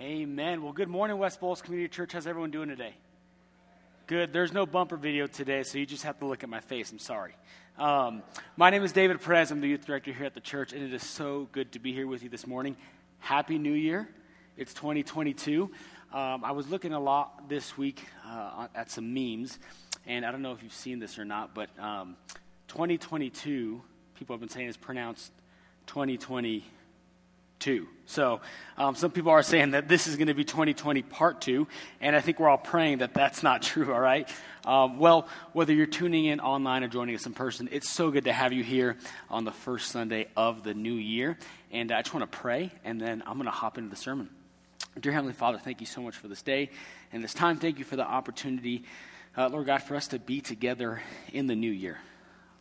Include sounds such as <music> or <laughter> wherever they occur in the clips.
Amen. Well, good morning, West Bowles Community Church. How's everyone doing today? Good. There's no bumper video today, so you just have to look at my face. I'm sorry. Um, my name is David Perez. I'm the youth director here at the church, and it is so good to be here with you this morning. Happy New Year. It's 2022. Um, I was looking a lot this week uh, at some memes, and I don't know if you've seen this or not, but um, 2022, people have been saying is pronounced 2020 two. So um, some people are saying that this is going to be 2020 part two, and I think we're all praying that that's not <laughs> true, all right? Um, well, whether you're tuning in online or joining us in person, it's so good to have you here on the first Sunday of the new year. And I just want to pray, and then I'm going to hop into the sermon. Dear Heavenly Father, thank you so much for this day and this time. Thank you for the opportunity, uh, Lord God, for us to be together in the new year.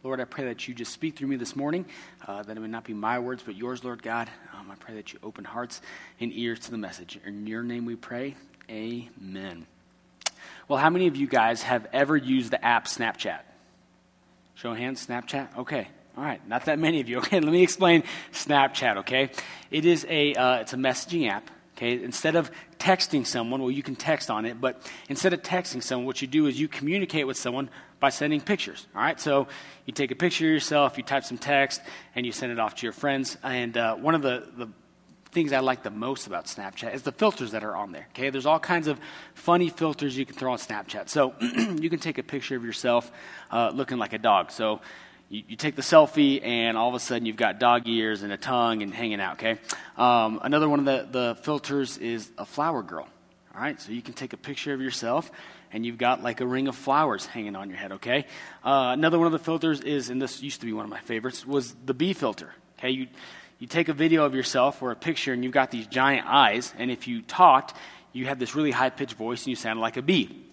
Lord, I pray that you just speak through me this morning, uh, that it would not be my words, but yours, Lord God. Um, I pray that you open hearts and ears to the message. In your name we pray. Amen. Well, how many of you guys have ever used the app Snapchat? Show of hands, Snapchat? Okay. All right, not that many of you. <laughs> Okay, let me explain Snapchat, okay? It is a, uh, it's a messaging app, okay? Instead of texting someone, well, you can text on it, but instead of texting someone, what you do is you communicate with someone by sending pictures. All right, so you take a picture of yourself, you type some text, and you send it off to your friends. And uh, one of the, the things I like the most about Snapchat is the filters that are on there. Okay, there's all kinds of funny filters you can throw on Snapchat. So <clears throat> you can take a picture of yourself uh, looking like a dog. So you, you, take the selfie, and all of a sudden you've got dog ears and a tongue and hanging out. Okay, um, another one of the, the filters is a flower girl. All right, so you can take a picture of yourself and you've got like a ring of flowers hanging on your head, okay? Uh, another one of the filters is, and this used to be one of my favorites, was the bee filter. Okay, you, you take a video of yourself or a picture and you've got these giant eyes, and if you talked, you have this really high pitched voice and you sound like a bee.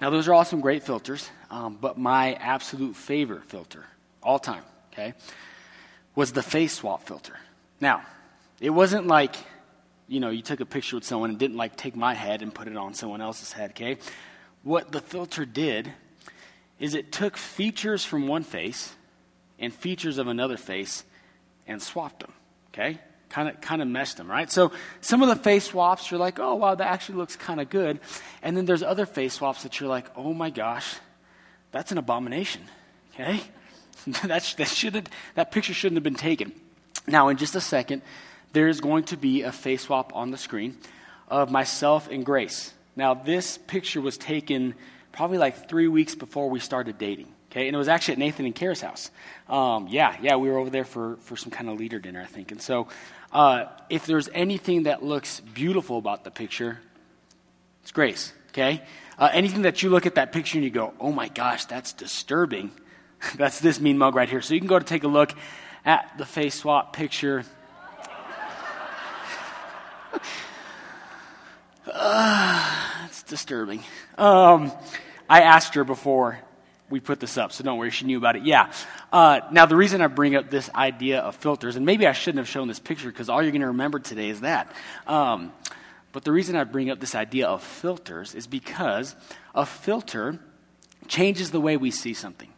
Now, those are all some great filters, um, but my absolute favorite filter, all time, okay, was the face swap filter. Now, it wasn't like you know, you took a picture with someone and didn't like take my head and put it on someone else's head, okay? What the filter did is it took features from one face and features of another face and swapped them, okay? Kind of kind of meshed them, right? So some of the face swaps you're like, "Oh, wow, that actually looks kind of good." And then there's other face swaps that you're like, "Oh my gosh, that's an abomination." Okay? <laughs> that, that shouldn't that picture shouldn't have been taken. Now, in just a second, there is going to be a face swap on the screen of myself and Grace. Now, this picture was taken probably like three weeks before we started dating. Okay, and it was actually at Nathan and Kara's house. Um, yeah, yeah, we were over there for, for some kind of leader dinner, I think. And so, uh, if there's anything that looks beautiful about the picture, it's Grace. Okay, uh, anything that you look at that picture and you go, "Oh my gosh, that's disturbing," <laughs> that's this mean mug right here. So you can go to take a look at the face swap picture uh, it's disturbing. Um, I asked her before we put this up, so don't worry, she knew about it. Yeah. Uh, now, the reason I bring up this idea of filters, and maybe I shouldn't have shown this picture because all you're going to remember today is that. Um, but the reason I bring up this idea of filters is because a filter changes the way we see something.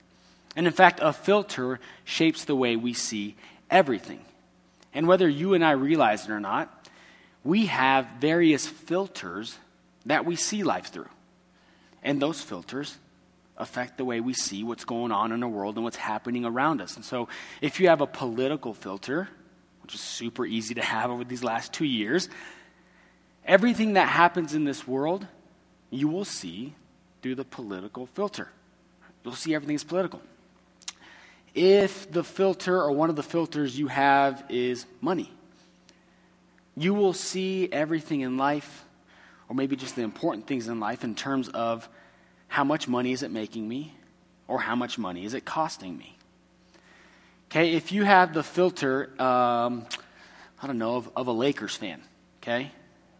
And in fact, a filter shapes the way we see everything. And whether you and I realize it or not, we have various filters that we see life through. And those filters affect the way we see what's going on in the world and what's happening around us. And so, if you have a political filter, which is super easy to have over these last two years, everything that happens in this world, you will see through the political filter. You'll see everything is political. If the filter or one of the filters you have is money, you will see everything in life, or maybe just the important things in life, in terms of how much money is it making me, or how much money is it costing me. Okay, if you have the filter, um, I don't know, of, of a Lakers fan, okay?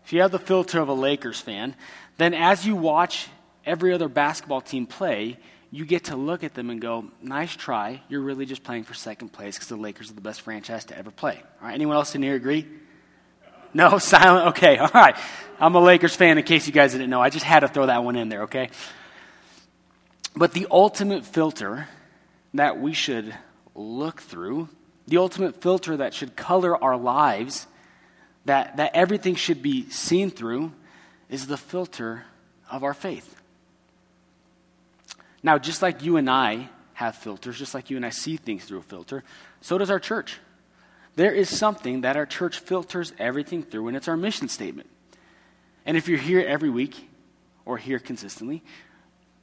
If you have the filter of a Lakers fan, then as you watch every other basketball team play, you get to look at them and go, nice try. You're really just playing for second place because the Lakers are the best franchise to ever play. All right, anyone else in here agree? No, <laughs> silent. Okay, all right. I'm a Lakers fan in case you guys didn't know. I just had to throw that one in there, okay? But the ultimate filter that we should look through, the ultimate filter that should color our lives, that, that everything should be seen through is the filter of our faith. Now, just like you and I have filters, just like you and I see things through a filter, so does our church. There is something that our church filters everything through, and it's our mission statement. And if you're here every week or here consistently,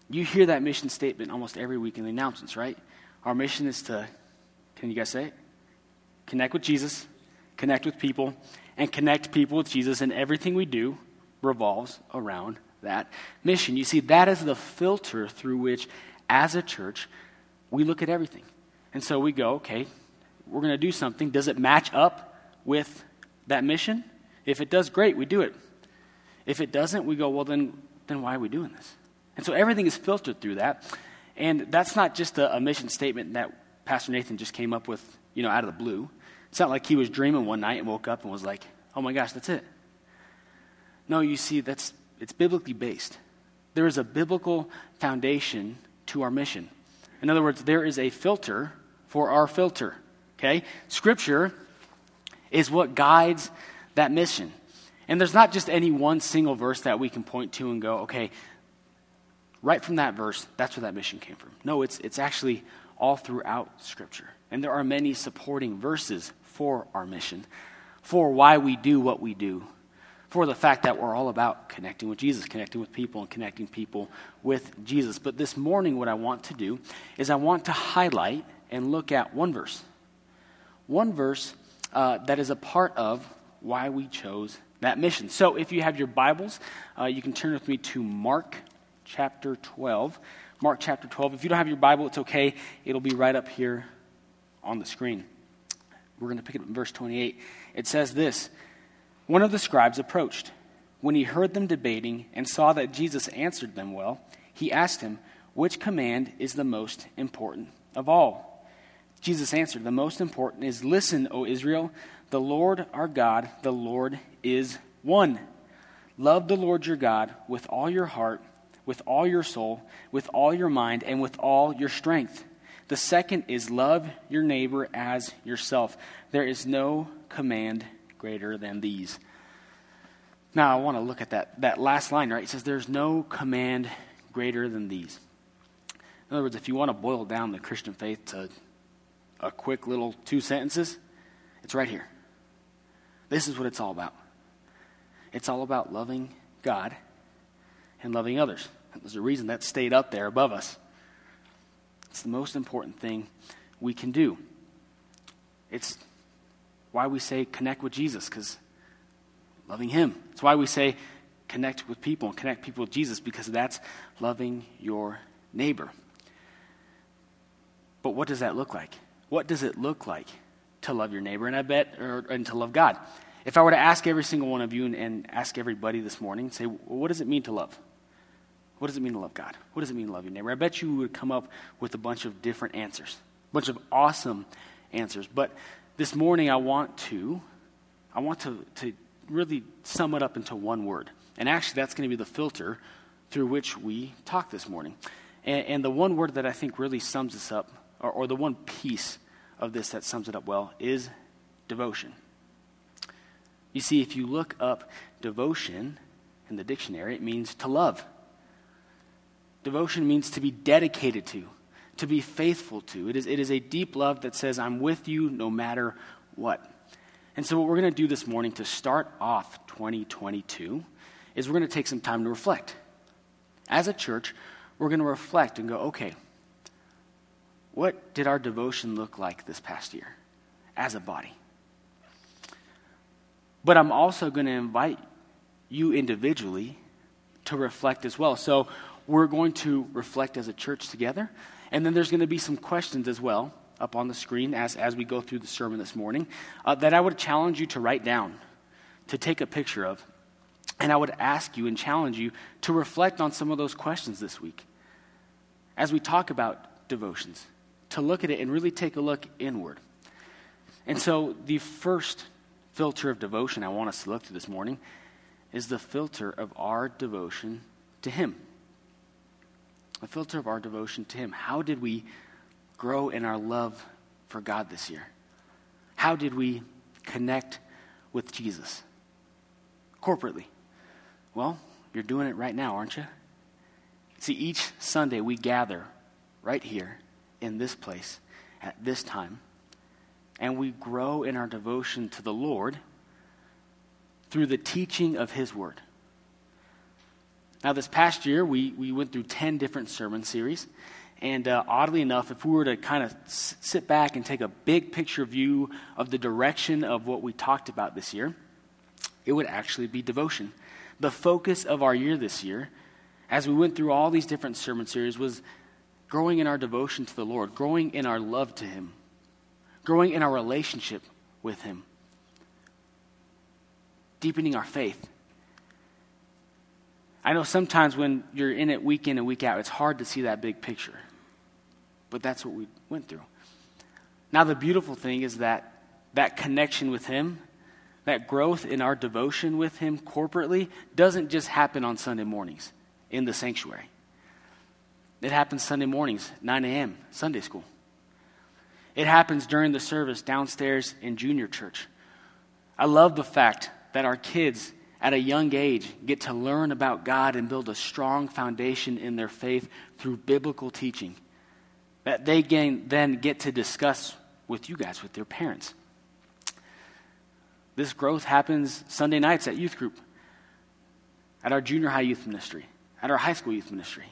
you hear that mission statement almost every week in the announcements, right? Our mission is to, can you guys say it? Connect with Jesus, connect with people, and connect people with Jesus, and everything we do revolves around that mission. You see, that is the filter through which, as a church, we look at everything. And so we go, okay, we're going to do something. Does it match up with that mission? If it does, great, we do it. If it doesn't, we go, well, then, then why are we doing this? And so everything is filtered through that. And that's not just a, a mission statement that Pastor Nathan just came up with, you know, out of the blue. It's not like he was dreaming one night and woke up and was like, oh my gosh, that's it. No, you see, that's, it's biblically based. There is a biblical foundation to our mission. In other words, there is a filter for our filter. Okay? Scripture is what guides that mission. And there's not just any one single verse that we can point to and go, okay, right from that verse, that's where that mission came from. No, it's, it's actually all throughout Scripture. And there are many supporting verses for our mission, for why we do what we do, for the fact that we're all about connecting with Jesus, connecting with people, and connecting people with Jesus. But this morning, what I want to do is I want to highlight and look at one verse. One verse uh, that is a part of why we chose that mission. So if you have your Bibles, uh, you can turn with me to Mark chapter 12. Mark chapter 12. If you don't have your Bible, it's okay. It'll be right up here on the screen. We're going to pick it up in verse 28. It says this One of the scribes approached. When he heard them debating and saw that Jesus answered them well, he asked him, Which command is the most important of all? Jesus answered, The most important is Listen, O Israel, the Lord our God, the Lord is one. Love the Lord your God with all your heart, with all your soul, with all your mind, and with all your strength. The second is love your neighbor as yourself. There is no command greater than these. Now, I want to look at that, that last line, right? It says, There's no command greater than these. In other words, if you want to boil down the Christian faith to a quick little two sentences, it's right here. This is what it's all about. It's all about loving God and loving others. There's a reason that stayed up there above us. It's the most important thing we can do. It's why we say connect with Jesus, because loving Him. It's why we say connect with people and connect people with Jesus, because that's loving your neighbor. But what does that look like? What does it look like to love your neighbor? And I bet, or, and to love God. If I were to ask every single one of you and, and ask everybody this morning, say, what does it mean to love? What does it mean to love God? What does it mean to love your neighbor? I bet you would come up with a bunch of different answers, a bunch of awesome answers. But this morning, I want to, I want to, to really sum it up into one word. And actually, that's going to be the filter through which we talk this morning. And, and the one word that I think really sums this up, or, or the one piece of this that sums it up well, is devotion. You see, if you look up devotion in the dictionary, it means to love. Devotion means to be dedicated to, to be faithful to. It is, it is a deep love that says, I'm with you no matter what. And so, what we're going to do this morning to start off 2022 is we're going to take some time to reflect. As a church, we're going to reflect and go, okay, what did our devotion look like this past year as a body? But I'm also going to invite you individually to reflect as well. So, we're going to reflect as a church together. And then there's going to be some questions as well up on the screen as, as we go through the sermon this morning uh, that I would challenge you to write down, to take a picture of. And I would ask you and challenge you to reflect on some of those questions this week as we talk about devotions, to look at it and really take a look inward. And so, the first filter of devotion I want us to look through this morning is the filter of our devotion to Him a filter of our devotion to Him. How did we grow in our love for God this year? How did we connect with Jesus? corporately. Well, you're doing it right now, aren't you? See, each Sunday we gather right here in this place at this time, and we grow in our devotion to the Lord through the teaching of His Word. Now, this past year, we, we went through 10 different sermon series. And uh, oddly enough, if we were to kind of s- sit back and take a big picture view of the direction of what we talked about this year, it would actually be devotion. The focus of our year this year, as we went through all these different sermon series, was growing in our devotion to the Lord, growing in our love to Him, growing in our relationship with Him, deepening our faith. I know sometimes when you're in it week in and week out, it's hard to see that big picture. But that's what we went through. Now, the beautiful thing is that that connection with Him, that growth in our devotion with Him corporately, doesn't just happen on Sunday mornings in the sanctuary. It happens Sunday mornings, 9 a.m., Sunday school. It happens during the service downstairs in junior church. I love the fact that our kids at a young age get to learn about God and build a strong foundation in their faith through biblical teaching that they gain, then get to discuss with you guys, with their parents. This growth happens Sunday nights at youth group, at our junior high youth ministry, at our high school youth ministry.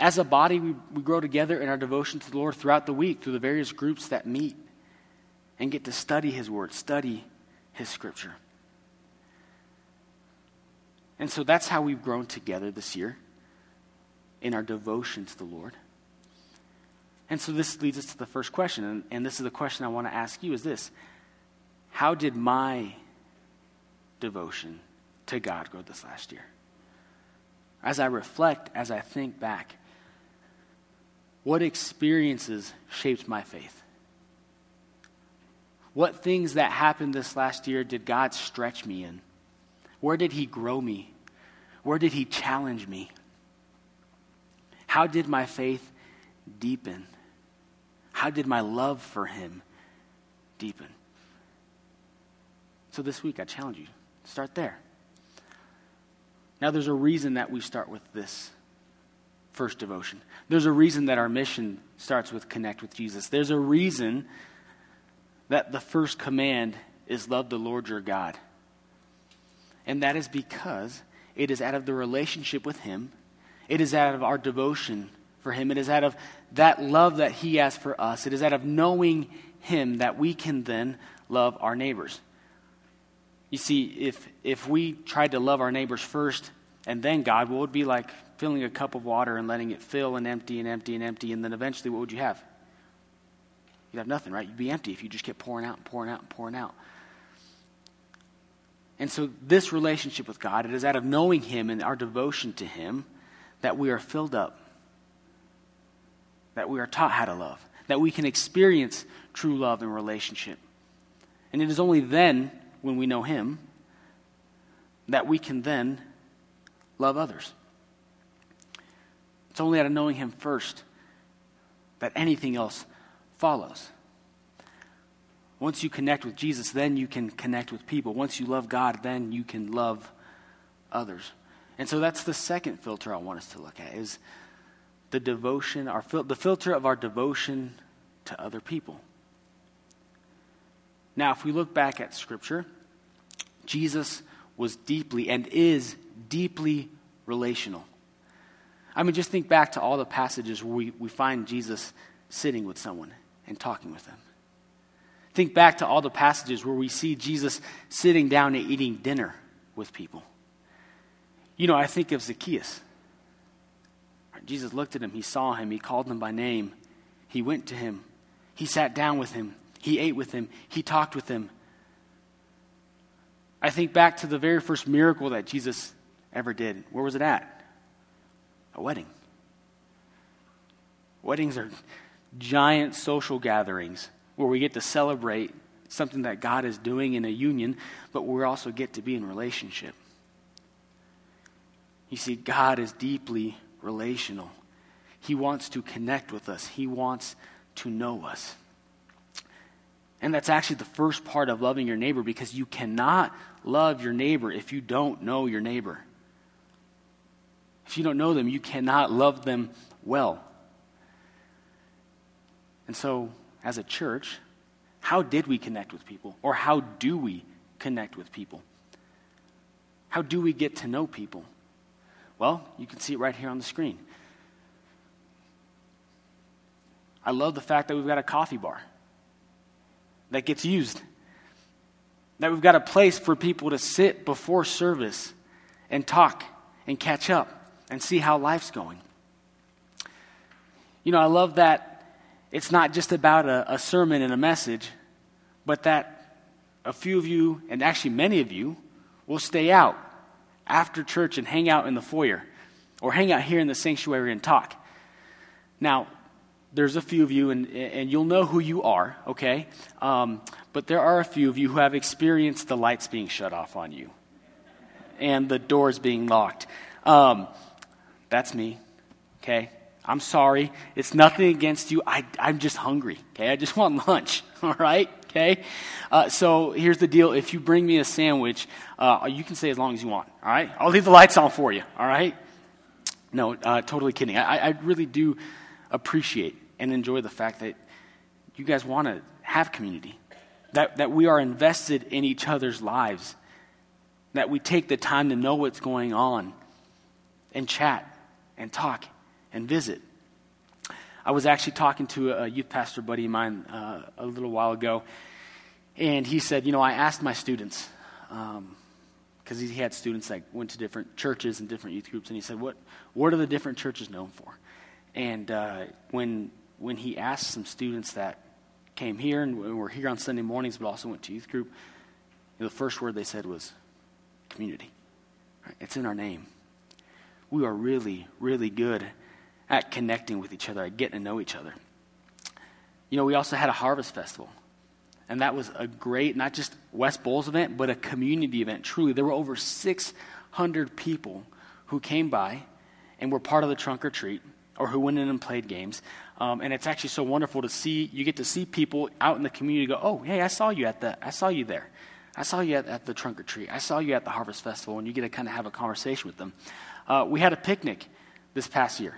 As a body, we, we grow together in our devotion to the Lord throughout the week through the various groups that meet and get to study His Word, study His Scripture. And so that's how we've grown together this year in our devotion to the Lord. And so this leads us to the first question, and, and this is the question I want to ask you is this How did my devotion to God grow this last year? As I reflect, as I think back, what experiences shaped my faith? What things that happened this last year did God stretch me in? Where did He grow me? Where did He challenge me? How did my faith deepen? How did my love for Him deepen? So this week, I challenge you start there. Now, there's a reason that we start with this first devotion. There's a reason that our mission starts with connect with Jesus. There's a reason that the first command is love the Lord your God. And that is because it is out of the relationship with Him, it is out of our devotion for Him, it is out of that love that He has for us, it is out of knowing Him that we can then love our neighbors. You see, if, if we tried to love our neighbors first and then God, what would be like filling a cup of water and letting it fill and empty and empty and empty, and then eventually what would you have? You'd have nothing, right? You'd be empty if you just kept pouring out and pouring out and pouring out. And so, this relationship with God, it is out of knowing Him and our devotion to Him that we are filled up, that we are taught how to love, that we can experience true love and relationship. And it is only then, when we know Him, that we can then love others. It's only out of knowing Him first that anything else follows. Once you connect with Jesus, then you can connect with people. Once you love God, then you can love others. And so that's the second filter I want us to look at is the devotion, our fil- the filter of our devotion to other people. Now, if we look back at Scripture, Jesus was deeply and is deeply relational. I mean, just think back to all the passages where we, we find Jesus sitting with someone and talking with them. Think back to all the passages where we see Jesus sitting down and eating dinner with people. You know, I think of Zacchaeus. Jesus looked at him, he saw him, he called him by name, he went to him, he sat down with him, he ate with him, he talked with him. I think back to the very first miracle that Jesus ever did. Where was it at? A wedding. Weddings are giant social gatherings where we get to celebrate something that God is doing in a union, but we also get to be in relationship. You see, God is deeply relational. He wants to connect with us, He wants to know us. And that's actually the first part of loving your neighbor because you cannot love your neighbor if you don't know your neighbor. If you don't know them, you cannot love them well. And so, as a church, how did we connect with people? Or how do we connect with people? How do we get to know people? Well, you can see it right here on the screen. I love the fact that we've got a coffee bar that gets used, that we've got a place for people to sit before service and talk and catch up and see how life's going. You know, I love that it's not just about a, a sermon and a message, but that a few of you, and actually many of you, will stay out after church and hang out in the foyer or hang out here in the sanctuary and talk. Now, there's a few of you, and, and you'll know who you are, okay? Um, but there are a few of you who have experienced the lights being shut off on you and the doors being locked. Um, that's me, okay? I'm sorry. It's nothing against you. I, I'm just hungry, okay? I just <laughs> want lunch, <laughs> all right? Okay? Uh, so here's the deal. If you bring me a sandwich, uh, you can stay as long as you want, all right? I'll leave the lights on for you, all right? No, uh, totally kidding. I, I really do appreciate and enjoy the fact that you guys want to have community, that, that we are invested in each other's lives, that we take the time to know what's going on and chat and talk and visit. I was actually talking to a youth pastor buddy of mine uh, a little while ago, and he said, You know, I asked my students, because um, he had students that went to different churches and different youth groups, and he said, What, what are the different churches known for? And uh, when, when he asked some students that came here and were here on Sunday mornings, but also went to youth group, you know, the first word they said was community. It's in our name. We are really, really good at connecting with each other, at getting to know each other. You know, we also had a harvest festival. And that was a great, not just West Bowles event, but a community event. Truly, there were over 600 people who came by and were part of the trunk or treat or who went in and played games. Um, and it's actually so wonderful to see, you get to see people out in the community go, oh, hey, I saw you at the, I saw you there. I saw you at, at the trunk or treat. I saw you at the harvest festival, and you get to kind of have a conversation with them. Uh, we had a picnic this past year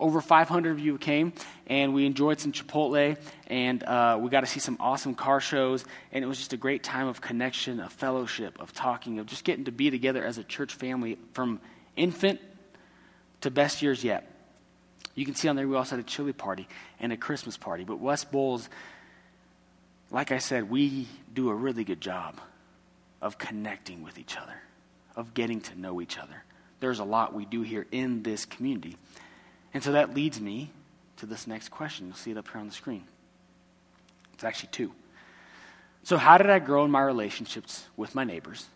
over 500 of you came, and we enjoyed some Chipotle, and uh, we got to see some awesome car shows, and it was just a great time of connection, of fellowship, of talking, of just getting to be together as a church family from infant to best years yet. You can see on there we also had a chili party and a Christmas party, but West Bowles, like I said, we do a really good job of connecting with each other, of getting to know each other. There's a lot we do here in this community. And so that leads me to this next question. You'll see it up here on the screen. It's actually two. So, how did I grow in my relationships with my neighbors?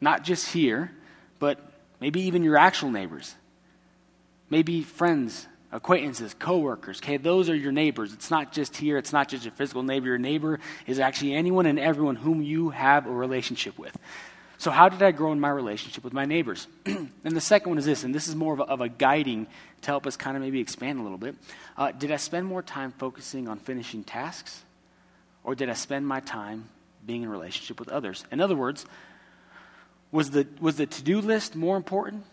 Not just here, but maybe even your actual neighbors. Maybe friends, acquaintances, coworkers. Okay, those are your neighbors. It's not just here, it's not just your physical neighbor. Your neighbor is actually anyone and everyone whom you have a relationship with. So, how did I grow in my relationship with my neighbors? <clears throat> and the second one is this, and this is more of a, of a guiding to help us kind of maybe expand a little bit. Uh, did I spend more time focusing on finishing tasks, or did I spend my time being in relationship with others? In other words, was the, was the to do list more important,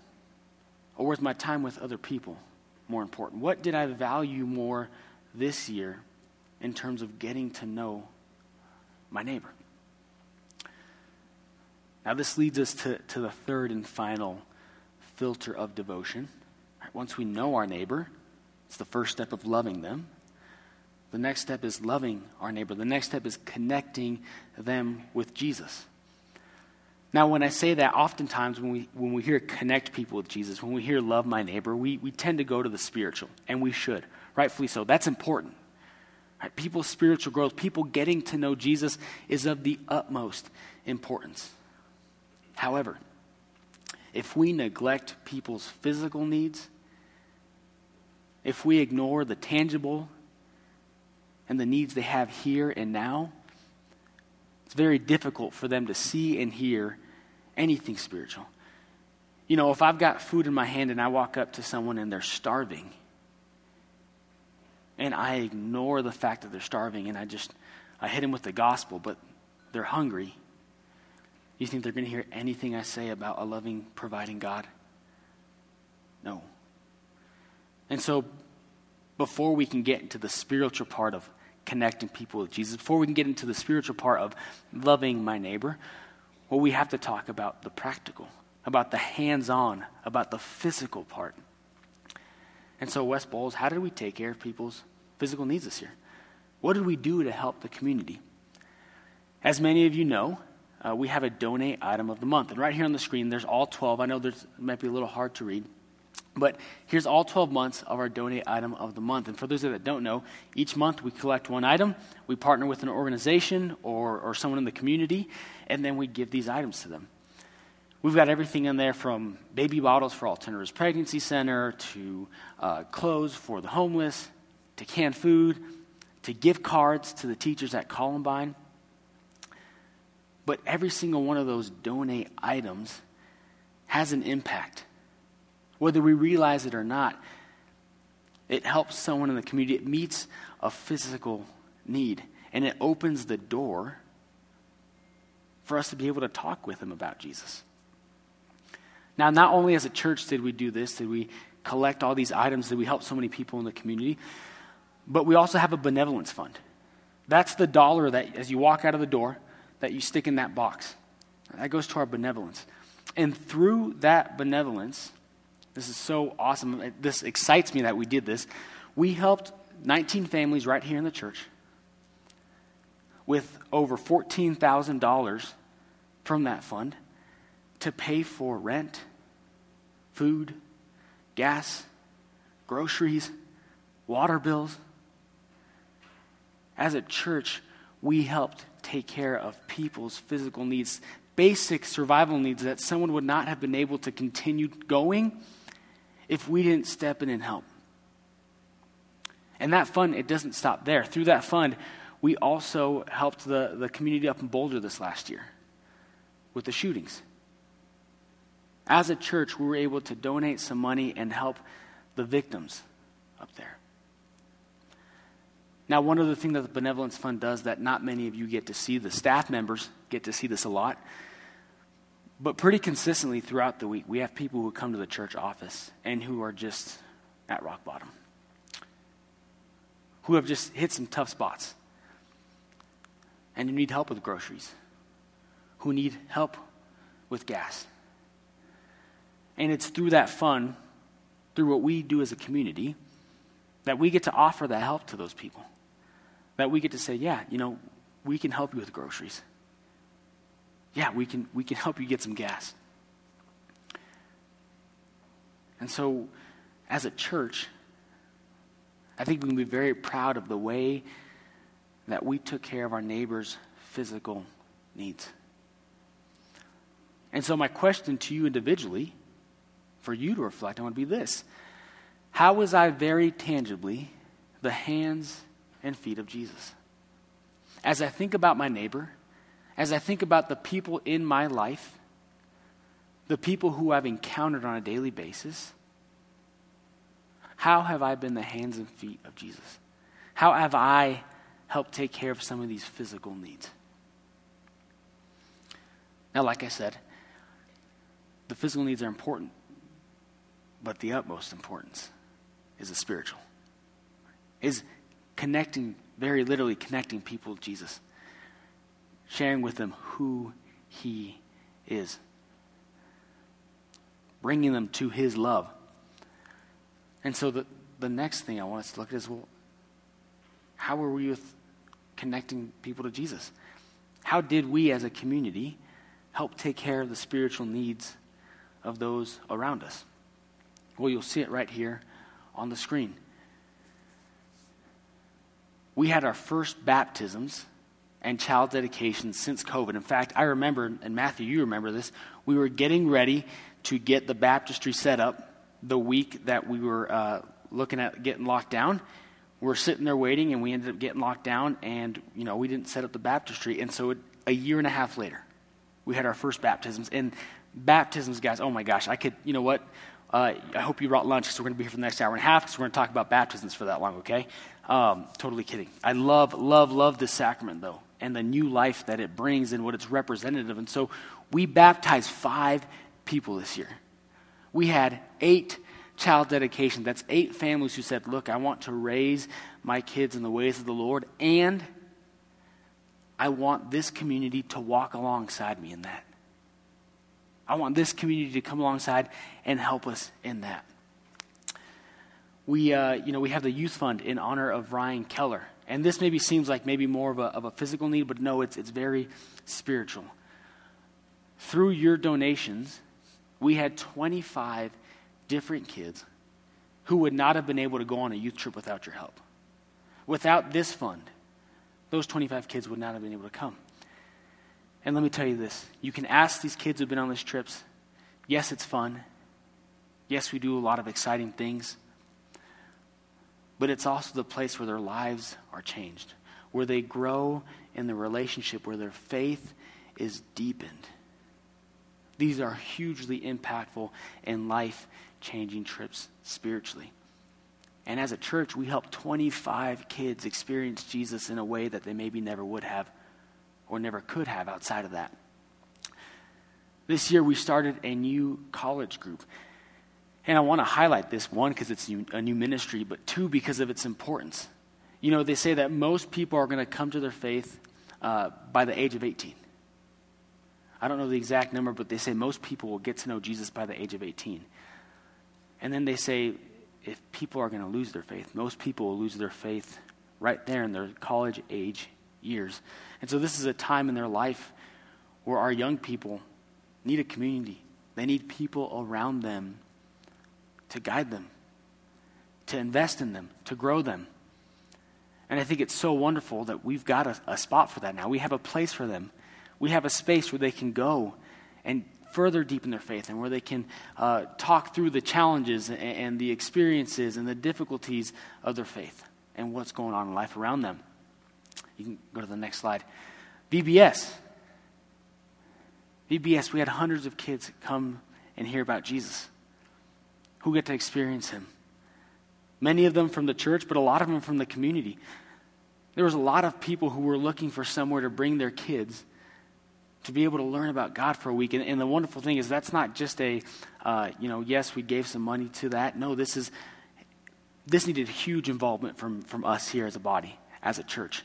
or was my time with other people more important? What did I value more this year in terms of getting to know my neighbor? Now, this leads us to, to the third and final filter of devotion. Once we know our neighbor, it's the first step of loving them. The next step is loving our neighbor. The next step is connecting them with Jesus. Now, when I say that, oftentimes when we, when we hear connect people with Jesus, when we hear love my neighbor, we, we tend to go to the spiritual, and we should, rightfully so. That's important. Right? People's spiritual growth, people getting to know Jesus, is of the utmost importance. However, if we neglect people's physical needs, if we ignore the tangible and the needs they have here and now, it's very difficult for them to see and hear anything spiritual. You know, if I've got food in my hand and I walk up to someone and they're starving, and I ignore the fact that they're starving and I just I hit them with the gospel, but they're hungry, you think they're going to hear anything I say about a loving, providing God? No. And so, before we can get into the spiritual part of connecting people with Jesus, before we can get into the spiritual part of loving my neighbor, well, we have to talk about the practical, about the hands on, about the physical part. And so, West Bowles, how did we take care of people's physical needs this year? What did we do to help the community? As many of you know, uh, we have a donate item of the month. And right here on the screen, there's all 12. I know it might be a little hard to read. But here's all 12 months of our donate item of the month. And for those that don't know, each month we collect one item, we partner with an organization or, or someone in the community, and then we give these items to them. We've got everything in there from baby bottles for Alternatives Pregnancy Center to uh, clothes for the homeless to canned food to gift cards to the teachers at Columbine. But every single one of those donate items has an impact whether we realize it or not. It helps someone in the community, it meets a physical need, and it opens the door for us to be able to talk with them about Jesus. Now, not only as a church did we do this, did we collect all these items, did we help so many people in the community, but we also have a benevolence fund. That's the dollar that, as you walk out of the door, that you stick in that box. That goes to our benevolence. And through that benevolence, this is so awesome. This excites me that we did this. We helped 19 families right here in the church with over $14,000 from that fund to pay for rent, food, gas, groceries, water bills. As a church, we helped take care of people's physical needs, basic survival needs that someone would not have been able to continue going if we didn't step in and help. And that fund, it doesn't stop there. Through that fund, we also helped the, the community up in Boulder this last year with the shootings. As a church, we were able to donate some money and help the victims up there. Now, one other thing that the Benevolence Fund does that not many of you get to see, the staff members get to see this a lot, but pretty consistently throughout the week, we have people who come to the church office and who are just at rock bottom, who have just hit some tough spots, and who need help with groceries, who need help with gas. And it's through that fund, through what we do as a community, that we get to offer that help to those people. That we get to say, yeah, you know, we can help you with groceries yeah, we can, we can help you get some gas. And so, as a church, I think we can be very proud of the way that we took care of our neighbors' physical needs. And so, my question to you individually, for you to reflect on, would be this How was I very tangibly the hands and feet of Jesus? As I think about my neighbor, as I think about the people in my life, the people who I've encountered on a daily basis, how have I been the hands and feet of Jesus? How have I helped take care of some of these physical needs? Now, like I said, the physical needs are important, but the utmost importance is a spiritual, is connecting, very literally connecting people to Jesus sharing with them who He is, bringing them to His love. And so the, the next thing I want us to look at is well, how were we with connecting people to Jesus? How did we as a community help take care of the spiritual needs of those around us? Well, you'll see it right here on the screen. We had our first baptisms and child dedications since COVID. In fact, I remember, and Matthew, you remember this, we were getting ready to get the baptistry set up the week that we were uh, looking at getting locked down. We are sitting there waiting, and we ended up getting locked down, and you know we didn't set up the baptistry. And so, it, a year and a half later, we had our first baptisms. And baptisms, guys, oh my gosh, I could, you know what? Uh, I hope you brought lunch because we're going to be here for the next hour and a half because we're going to talk about baptisms for that long, okay? Um, totally kidding. I love, love, love this sacrament, though, and the new life that it brings and what it's representative. And so we baptized five people this year. We had eight child dedications. That's eight families who said, Look, I want to raise my kids in the ways of the Lord, and I want this community to walk alongside me in that. I want this community to come alongside and help us in that. We, uh, you know, we have the youth fund in honor of Ryan Keller. And this maybe seems like maybe more of a, of a physical need, but no, it's, it's very spiritual. Through your donations, we had 25 different kids who would not have been able to go on a youth trip without your help. Without this fund, those 25 kids would not have been able to come. And let me tell you this you can ask these kids who've been on these trips. Yes, it's fun. Yes, we do a lot of exciting things. But it's also the place where their lives are changed, where they grow in the relationship, where their faith is deepened. These are hugely impactful and life changing trips spiritually. And as a church, we help 25 kids experience Jesus in a way that they maybe never would have or never could have outside of that. This year, we started a new college group. And I want to highlight this one, because it's a new ministry, but two, because of its importance. You know, they say that most people are going to come to their faith uh, by the age of 18. I don't know the exact number, but they say most people will get to know Jesus by the age of 18. And then they say if people are going to lose their faith, most people will lose their faith right there in their college age years. And so this is a time in their life where our young people need a community. They need people around them to guide them, to invest in them, to grow them. And I think it's so wonderful that we've got a, a spot for that now. We have a place for them we have a space where they can go and further deepen their faith and where they can uh, talk through the challenges and, and the experiences and the difficulties of their faith and what's going on in life around them. You can go to the next slide. VBS. VBS, we had hundreds of kids come and hear about Jesus who get to experience him. Many of them from the church, but a lot of them from the community. There was a lot of people who were looking for somewhere to bring their kids to be able to learn about God for a week. And, and the wonderful thing is that's not just a, uh, you know, yes, we gave some money to that. No, this is, this needed huge involvement from, from us here as a body, as a church.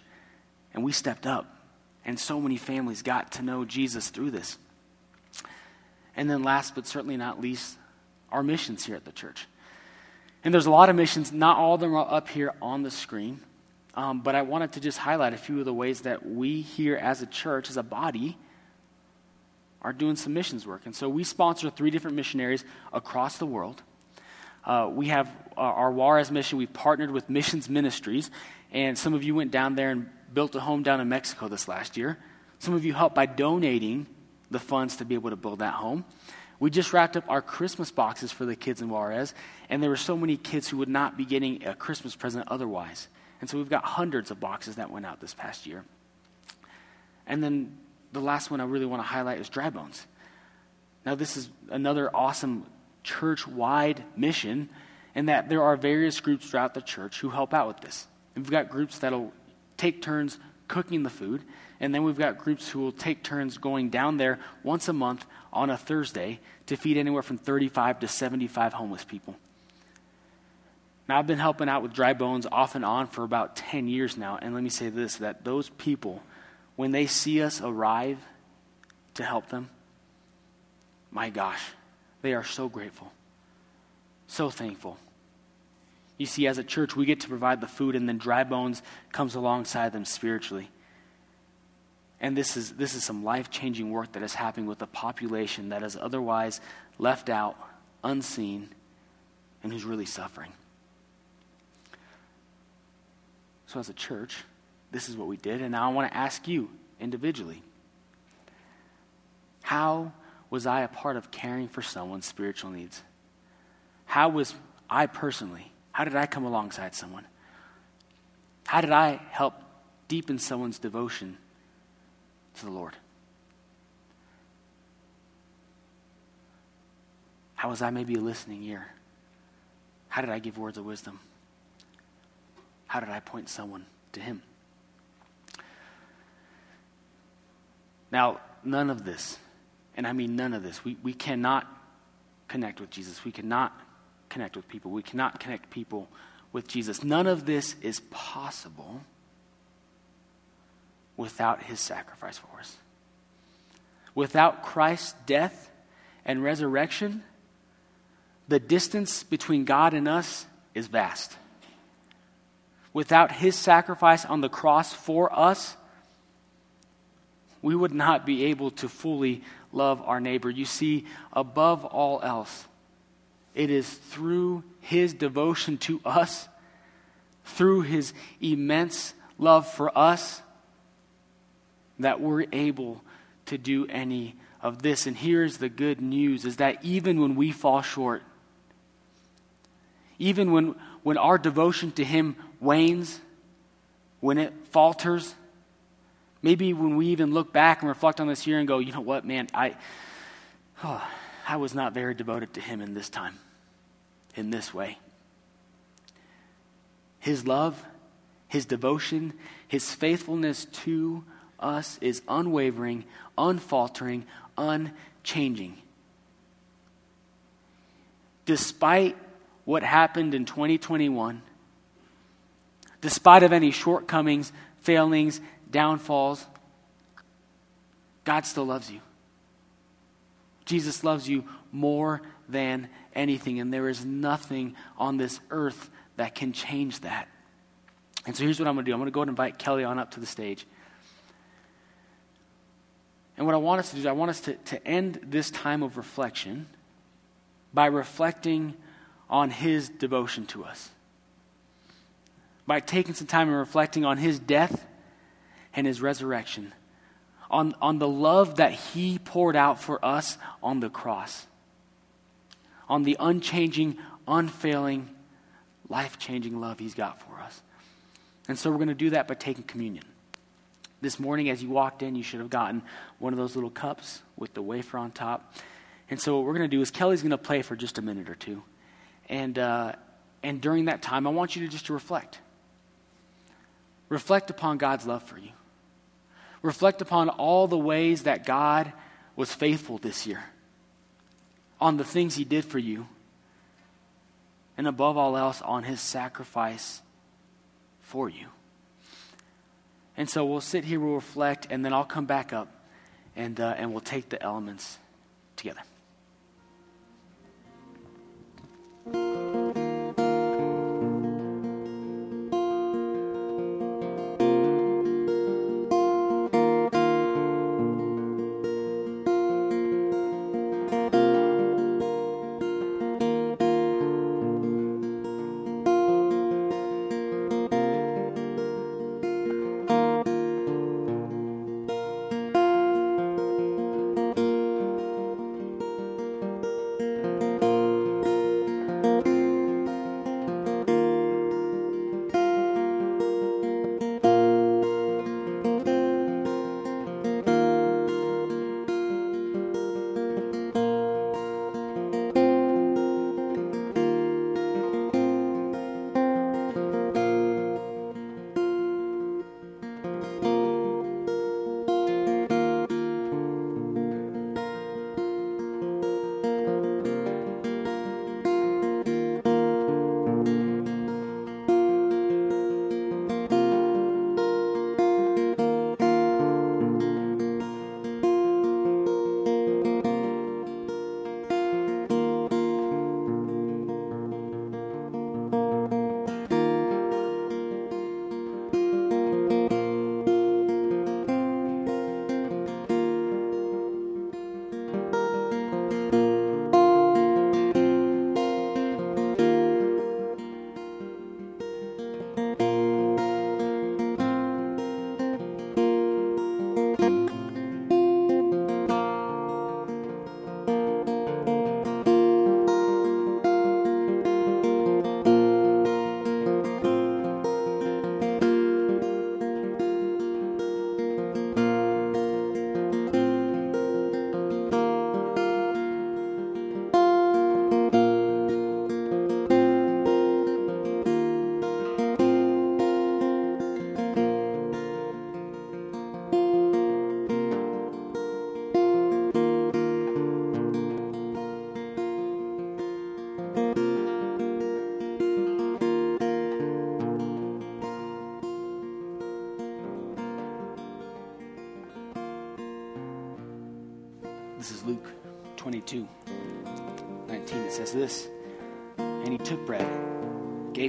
And we stepped up. And so many families got to know Jesus through this. And then last but certainly not least, our missions here at the church. And there's a lot of missions. Not all of them are up here on the screen. Um, but I wanted to just highlight a few of the ways that we here as a church, as a body, are doing some missions work. And so we sponsor three different missionaries across the world. Uh, we have uh, our Juarez mission. We've partnered with Missions Ministries, and some of you went down there and built a home down in Mexico this last year. Some of you helped by donating the funds to be able to build that home. We just wrapped up our Christmas boxes for the kids in Juarez, and there were so many kids who would not be getting a Christmas present otherwise. And so we've got hundreds of boxes that went out this past year. And then the last one I really want to highlight is Dry Bones. Now, this is another awesome church wide mission, in that there are various groups throughout the church who help out with this. And we've got groups that'll take turns cooking the food, and then we've got groups who will take turns going down there once a month on a Thursday to feed anywhere from 35 to 75 homeless people. Now, I've been helping out with Dry Bones off and on for about 10 years now, and let me say this that those people when they see us arrive to help them, my gosh, they are so grateful, so thankful. You see, as a church, we get to provide the food, and then Dry Bones comes alongside them spiritually. And this is, this is some life changing work that is happening with a population that is otherwise left out, unseen, and who's really suffering. So, as a church, this is what we did. And now I want to ask you individually how was I a part of caring for someone's spiritual needs? How was I personally, how did I come alongside someone? How did I help deepen someone's devotion to the Lord? How was I maybe a listening ear? How did I give words of wisdom? How did I point someone to Him? Now, none of this, and I mean none of this, we, we cannot connect with Jesus. We cannot connect with people. We cannot connect people with Jesus. None of this is possible without his sacrifice for us. Without Christ's death and resurrection, the distance between God and us is vast. Without his sacrifice on the cross for us, we would not be able to fully love our neighbor. You see, above all else, it is through his devotion to us, through his immense love for us, that we're able to do any of this. And here's the good news is that even when we fall short, even when, when our devotion to him wanes, when it falters, Maybe when we even look back and reflect on this year and go, you know what, man, I, oh, <sighs> I was not very devoted to him in this time, in this way. His love, his devotion, his faithfulness to us is unwavering, unfaltering, unchanging. Despite what happened in 2021, despite of any shortcomings, failings, downfalls, God still loves you. Jesus loves you more than anything, and there is nothing on this earth that can change that. And so here's what I'm going to do I'm going to go and invite Kelly on up to the stage. And what I want us to do is I want us to, to end this time of reflection by reflecting on his devotion to us. By taking some time and reflecting on his death and his resurrection, on, on the love that he poured out for us on the cross, on the unchanging, unfailing, life changing love he's got for us. And so we're going to do that by taking communion. This morning, as you walked in, you should have gotten one of those little cups with the wafer on top. And so, what we're going to do is Kelly's going to play for just a minute or two. And, uh, and during that time, I want you to just to reflect. Reflect upon God's love for you. Reflect upon all the ways that God was faithful this year, on the things He did for you, and above all else, on His sacrifice for you. And so we'll sit here, we'll reflect, and then I'll come back up and, uh, and we'll take the elements together.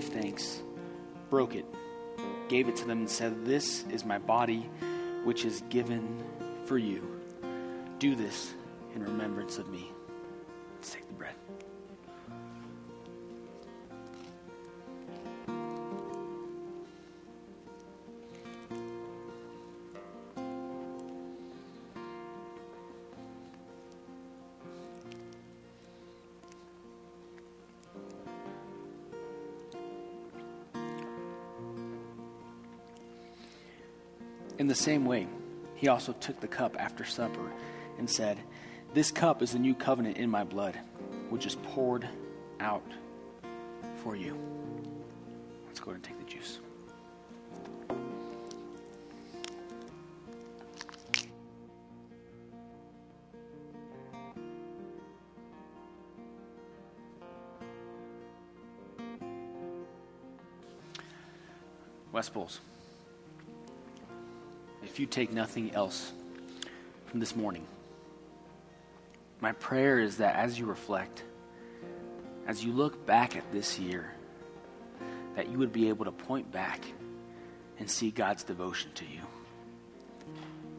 Thanks, broke it, gave it to them, and said, This is my body, which is given for you. Do this in remembrance of me. Same way, he also took the cup after supper and said, This cup is the new covenant in my blood, which is poured out for you. Let's go and take the juice. West Bulls you take nothing else from this morning, my prayer is that as you reflect, as you look back at this year, that you would be able to point back and see God's devotion to you.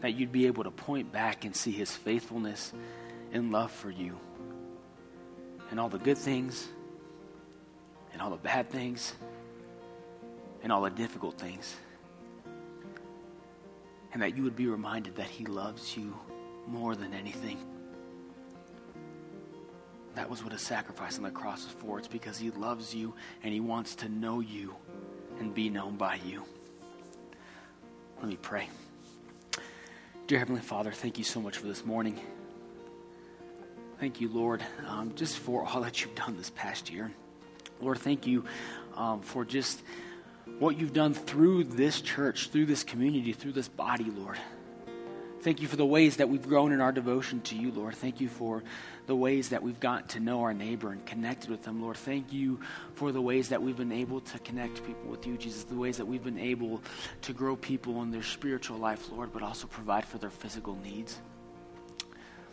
That you'd be able to point back and see his faithfulness and love for you. And all the good things, and all the bad things, and all the difficult things and that you would be reminded that He loves you more than anything. That was what a sacrifice on the cross was for. It's because He loves you and He wants to know you and be known by you. Let me pray. Dear Heavenly Father, thank you so much for this morning. Thank you, Lord, um, just for all that you've done this past year. Lord, thank you um, for just what you've done through this church, through this community, through this body, Lord. Thank you for the ways that we've grown in our devotion to you, Lord. Thank you for the ways that we've gotten to know our neighbor and connected with them, Lord. Thank you for the ways that we've been able to connect people with you, Jesus. The ways that we've been able to grow people in their spiritual life, Lord, but also provide for their physical needs.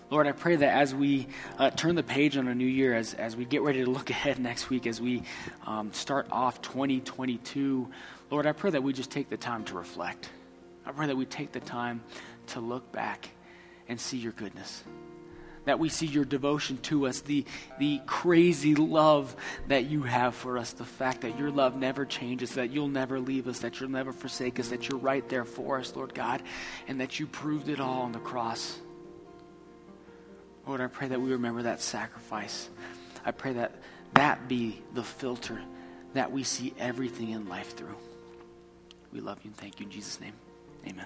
Lord, I pray that as we uh, turn the page on a new year, as, as we get ready to look <laughs> ahead next week, as we um, start off 2022, Lord, I pray that we just take the time to reflect. I pray that we take the time to look back and see your goodness. That we see your devotion to us, the, the crazy love that you have for us, the fact that your love never changes, that you'll never leave us, that you'll never forsake us, that you're right there for us, Lord God, and that you proved it all on the cross. Lord, I pray that we remember that sacrifice. I pray that that be the filter that we see everything in life through. We love you and thank you in Jesus' name. Amen.